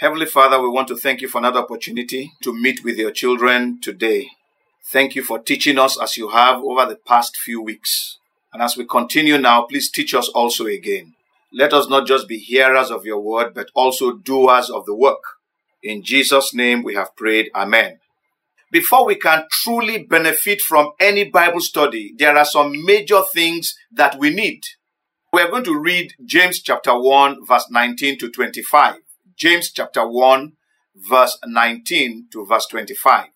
Heavenly Father, we want to thank you for another opportunity to meet with your children today. Thank you for teaching us as you have over the past few weeks. And as we continue now, please teach us also again. Let us not just be hearers of your word, but also doers of the work. In Jesus' name we have prayed. Amen. Before we can truly benefit from any Bible study, there are some major things that we need. We are going to read James chapter 1, verse 19 to 25. James chapter 1, verse 19 to verse 25.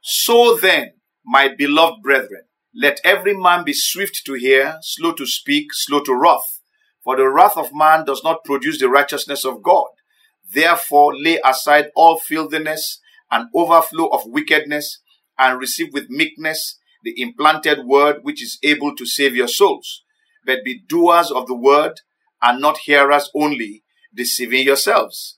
So then, my beloved brethren, let every man be swift to hear, slow to speak, slow to wrath. For the wrath of man does not produce the righteousness of God. Therefore, lay aside all filthiness and overflow of wickedness, and receive with meekness the implanted word which is able to save your souls. But be doers of the word, and not hearers only, deceiving yourselves.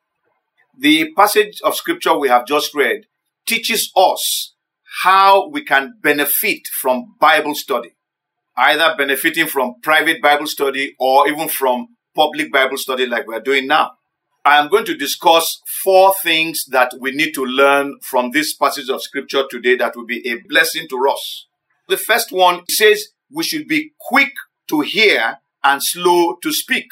The passage of scripture we have just read teaches us how we can benefit from Bible study, either benefiting from private Bible study or even from public Bible study like we're doing now. I am going to discuss four things that we need to learn from this passage of scripture today that will be a blessing to us. The first one says we should be quick to hear and slow to speak.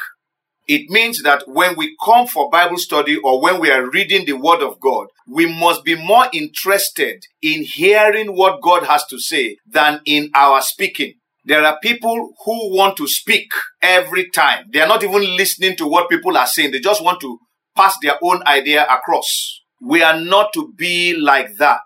It means that when we come for Bible study or when we are reading the Word of God, we must be more interested in hearing what God has to say than in our speaking. There are people who want to speak every time. They are not even listening to what people are saying. They just want to pass their own idea across. We are not to be like that.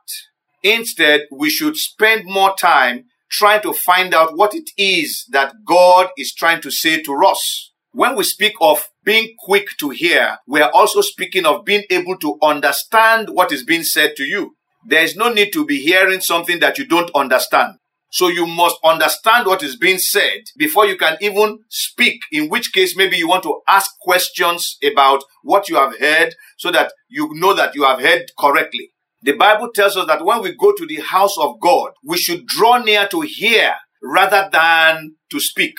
Instead, we should spend more time trying to find out what it is that God is trying to say to us. When we speak of being quick to hear, we are also speaking of being able to understand what is being said to you. There is no need to be hearing something that you don't understand. So you must understand what is being said before you can even speak, in which case maybe you want to ask questions about what you have heard so that you know that you have heard correctly. The Bible tells us that when we go to the house of God, we should draw near to hear rather than to speak.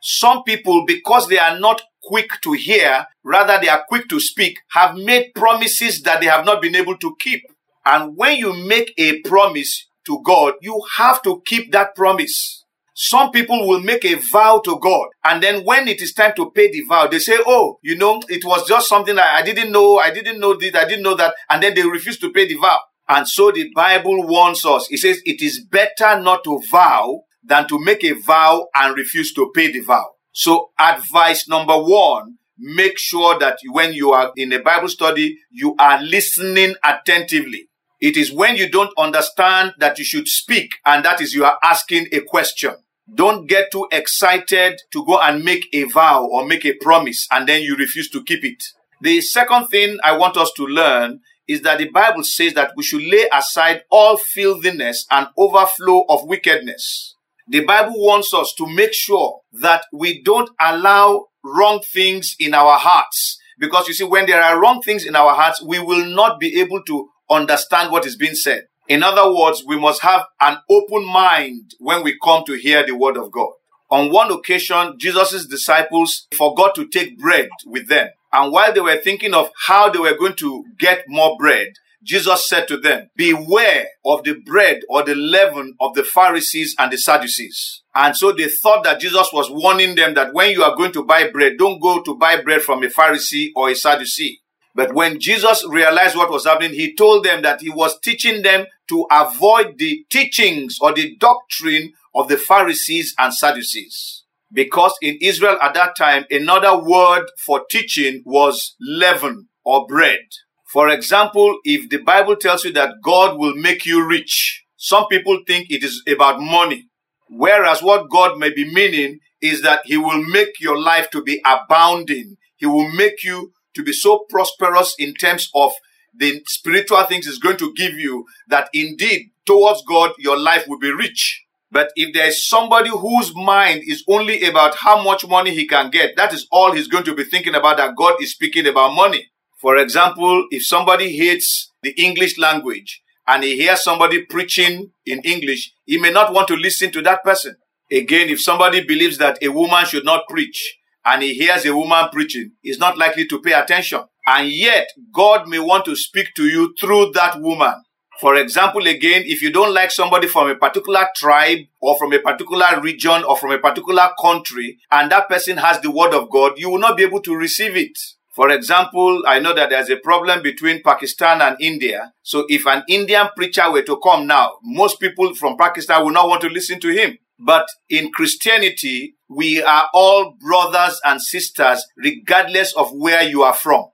Some people, because they are not quick to hear, rather they are quick to speak, have made promises that they have not been able to keep. And when you make a promise to God, you have to keep that promise. Some people will make a vow to God, and then when it is time to pay the vow, they say, Oh, you know, it was just something that I didn't know, I didn't know this, I didn't know that, and then they refuse to pay the vow. And so the Bible warns us. It says it is better not to vow than to make a vow and refuse to pay the vow. So advice number one, make sure that when you are in a Bible study, you are listening attentively. It is when you don't understand that you should speak and that is you are asking a question. Don't get too excited to go and make a vow or make a promise and then you refuse to keep it. The second thing I want us to learn is that the Bible says that we should lay aside all filthiness and overflow of wickedness. The Bible wants us to make sure that we don't allow wrong things in our hearts. Because you see, when there are wrong things in our hearts, we will not be able to understand what is being said. In other words, we must have an open mind when we come to hear the word of God. On one occasion, Jesus' disciples forgot to take bread with them. And while they were thinking of how they were going to get more bread, Jesus said to them, Beware of the bread or the leaven of the Pharisees and the Sadducees. And so they thought that Jesus was warning them that when you are going to buy bread, don't go to buy bread from a Pharisee or a Sadducee. But when Jesus realized what was happening, he told them that he was teaching them to avoid the teachings or the doctrine of the Pharisees and Sadducees. Because in Israel at that time, another word for teaching was leaven or bread. For example, if the Bible tells you that God will make you rich, some people think it is about money. Whereas what God may be meaning is that He will make your life to be abounding. He will make you to be so prosperous in terms of the spiritual things is going to give you that indeed towards God, your life will be rich. But if there is somebody whose mind is only about how much money he can get, that is all he's going to be thinking about that God is speaking about money. For example, if somebody hates the English language and he hears somebody preaching in English, he may not want to listen to that person. Again, if somebody believes that a woman should not preach and he hears a woman preaching, he's not likely to pay attention. And yet, God may want to speak to you through that woman. For example, again, if you don't like somebody from a particular tribe or from a particular region or from a particular country, and that person has the word of God, you will not be able to receive it. For example, I know that there's a problem between Pakistan and India. So if an Indian preacher were to come now, most people from Pakistan will not want to listen to him. But in Christianity, we are all brothers and sisters regardless of where you are from.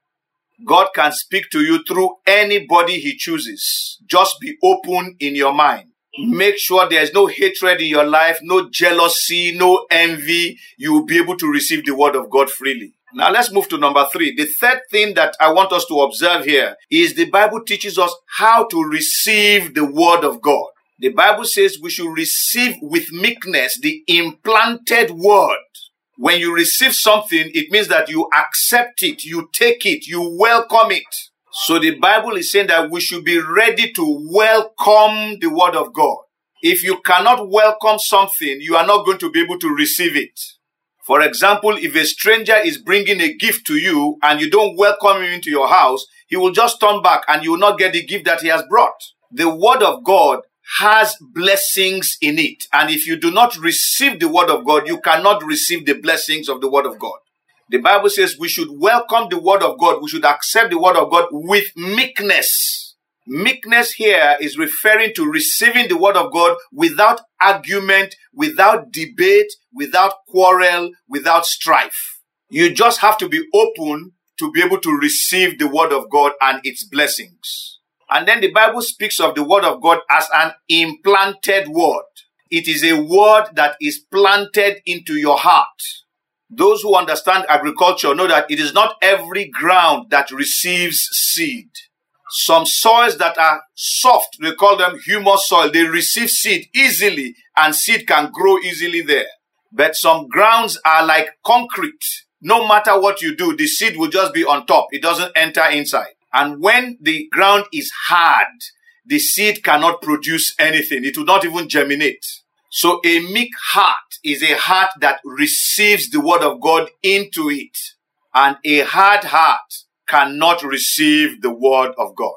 God can speak to you through anybody he chooses. Just be open in your mind. Make sure there's no hatred in your life, no jealousy, no envy. You will be able to receive the word of God freely. Now let's move to number three. The third thing that I want us to observe here is the Bible teaches us how to receive the word of God. The Bible says we should receive with meekness the implanted word. When you receive something, it means that you accept it, you take it, you welcome it. So the Bible is saying that we should be ready to welcome the word of God. If you cannot welcome something, you are not going to be able to receive it. For example, if a stranger is bringing a gift to you and you don't welcome him into your house, he will just turn back and you will not get the gift that he has brought. The word of God has blessings in it. And if you do not receive the word of God, you cannot receive the blessings of the word of God. The Bible says we should welcome the word of God. We should accept the word of God with meekness. Meekness here is referring to receiving the word of God without argument, without debate, without quarrel, without strife. You just have to be open to be able to receive the word of God and its blessings. And then the Bible speaks of the word of God as an implanted word. It is a word that is planted into your heart. Those who understand agriculture know that it is not every ground that receives seed. Some soils that are soft, they call them humus soil, they receive seed easily and seed can grow easily there. But some grounds are like concrete. No matter what you do, the seed will just be on top. It doesn't enter inside. And when the ground is hard, the seed cannot produce anything. It will not even germinate. So a meek heart is a heart that receives the word of God into it. And a hard heart cannot receive the word of God.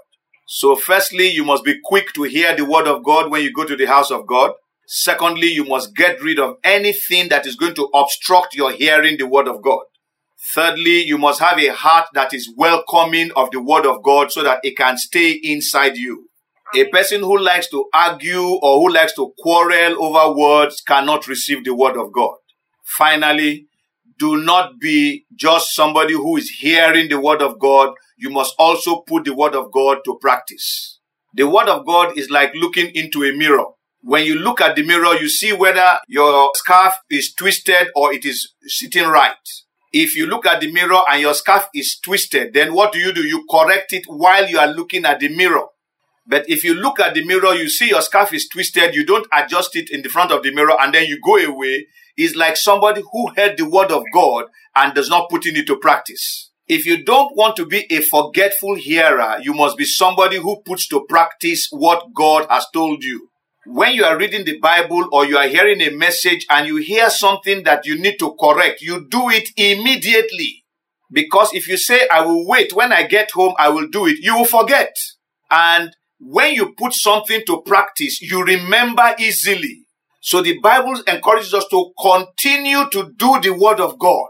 So firstly, you must be quick to hear the word of God when you go to the house of God. Secondly, you must get rid of anything that is going to obstruct your hearing the word of God. Thirdly, you must have a heart that is welcoming of the word of God so that it can stay inside you. A person who likes to argue or who likes to quarrel over words cannot receive the word of God. Finally, do not be just somebody who is hearing the word of God. You must also put the word of God to practice. The word of God is like looking into a mirror. When you look at the mirror, you see whether your scarf is twisted or it is sitting right. If you look at the mirror and your scarf is twisted, then what do you do? You correct it while you are looking at the mirror. But if you look at the mirror, you see your scarf is twisted, you don't adjust it in the front of the mirror and then you go away. It's like somebody who heard the word of God and does not put it into practice. If you don't want to be a forgetful hearer, you must be somebody who puts to practice what God has told you when you are reading the Bible or you are hearing a message and you hear something that you need to correct, you do it immediately. Because if you say, I will wait, when I get home, I will do it, you will forget. And when you put something to practice, you remember easily. So the Bible encourages us to continue to do the Word of God.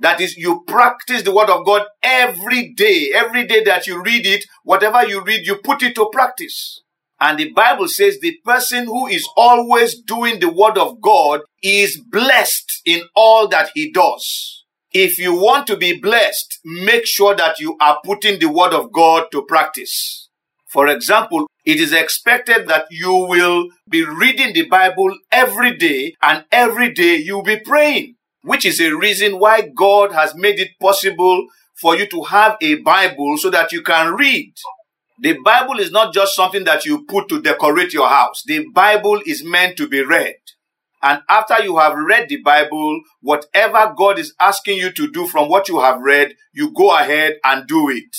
That is, you practice the Word of God every day. Every day that you read it, whatever you read, you put it to practice. And the Bible says the person who is always doing the word of God is blessed in all that he does. If you want to be blessed, make sure that you are putting the word of God to practice. For example, it is expected that you will be reading the Bible every day and every day you'll be praying, which is a reason why God has made it possible for you to have a Bible so that you can read. The Bible is not just something that you put to decorate your house. The Bible is meant to be read. And after you have read the Bible, whatever God is asking you to do from what you have read, you go ahead and do it.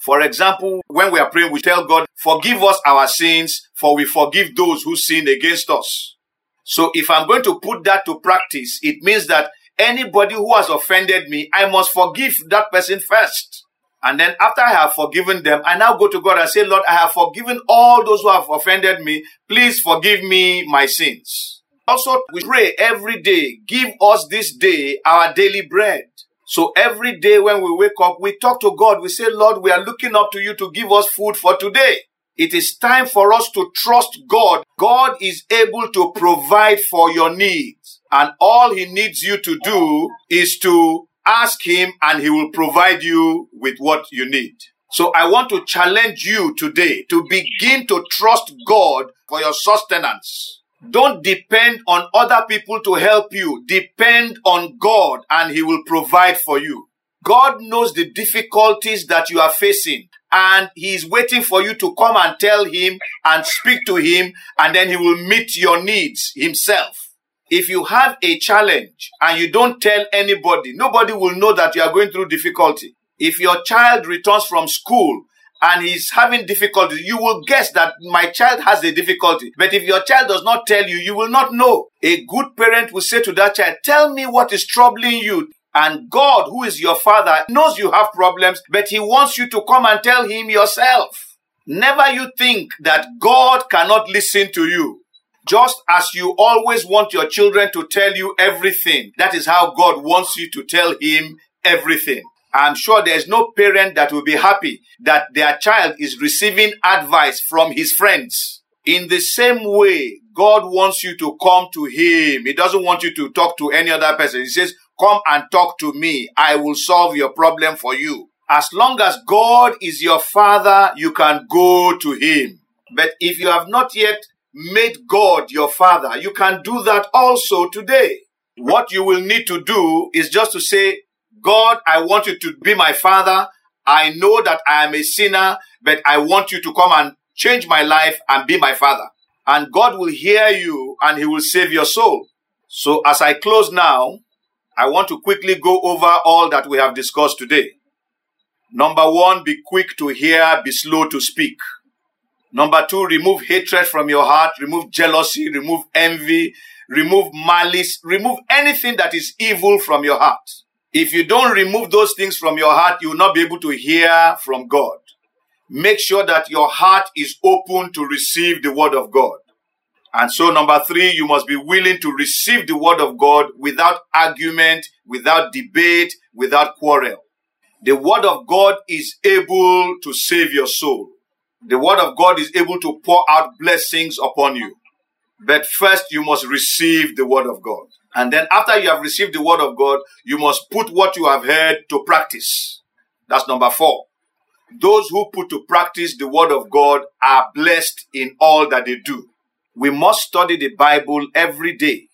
For example, when we are praying, we tell God, forgive us our sins, for we forgive those who sin against us. So if I'm going to put that to practice, it means that anybody who has offended me, I must forgive that person first. And then after I have forgiven them, I now go to God and say, Lord, I have forgiven all those who have offended me. Please forgive me my sins. Also, we pray every day, give us this day our daily bread. So every day when we wake up, we talk to God. We say, Lord, we are looking up to you to give us food for today. It is time for us to trust God. God is able to provide for your needs. And all he needs you to do is to ask him and he will provide you with what you need. So I want to challenge you today to begin to trust God for your sustenance. Don't depend on other people to help you. Depend on God and He will provide for you. God knows the difficulties that you are facing and He is waiting for you to come and tell Him and speak to Him and then He will meet your needs Himself. If you have a challenge and you don't tell anybody, nobody will know that you are going through difficulty. If your child returns from school and he's having difficulty, you will guess that my child has a difficulty. But if your child does not tell you, you will not know. A good parent will say to that child, tell me what is troubling you. And God, who is your father, knows you have problems, but he wants you to come and tell him yourself. Never you think that God cannot listen to you. Just as you always want your children to tell you everything, that is how God wants you to tell him everything. I'm sure there's no parent that will be happy that their child is receiving advice from his friends. In the same way, God wants you to come to Him. He doesn't want you to talk to any other person. He says, Come and talk to me. I will solve your problem for you. As long as God is your Father, you can go to Him. But if you have not yet made God your Father, you can do that also today. What you will need to do is just to say, God, I want you to be my father. I know that I am a sinner, but I want you to come and change my life and be my father. And God will hear you and he will save your soul. So as I close now, I want to quickly go over all that we have discussed today. Number one, be quick to hear, be slow to speak. Number two, remove hatred from your heart, remove jealousy, remove envy, remove malice, remove anything that is evil from your heart. If you don't remove those things from your heart, you will not be able to hear from God. Make sure that your heart is open to receive the word of God. And so, number three, you must be willing to receive the word of God without argument, without debate, without quarrel. The word of God is able to save your soul. The word of God is able to pour out blessings upon you. But first, you must receive the word of God. And then after you have received the word of God, you must put what you have heard to practice. That's number four. Those who put to practice the word of God are blessed in all that they do. We must study the Bible every day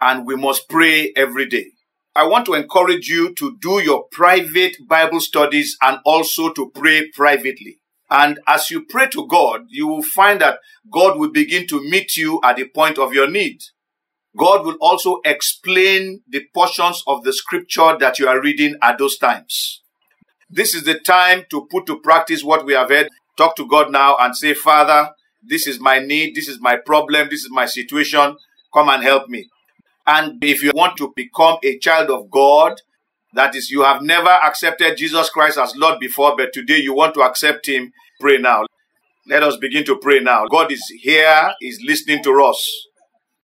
and we must pray every day. I want to encourage you to do your private Bible studies and also to pray privately. And as you pray to God, you will find that God will begin to meet you at the point of your need. God will also explain the portions of the scripture that you are reading at those times. This is the time to put to practice what we have heard. Talk to God now and say, Father, this is my need, this is my problem, this is my situation. Come and help me. And if you want to become a child of God, that is, you have never accepted Jesus Christ as Lord before, but today you want to accept Him, pray now. Let us begin to pray now. God is here, He's listening to us.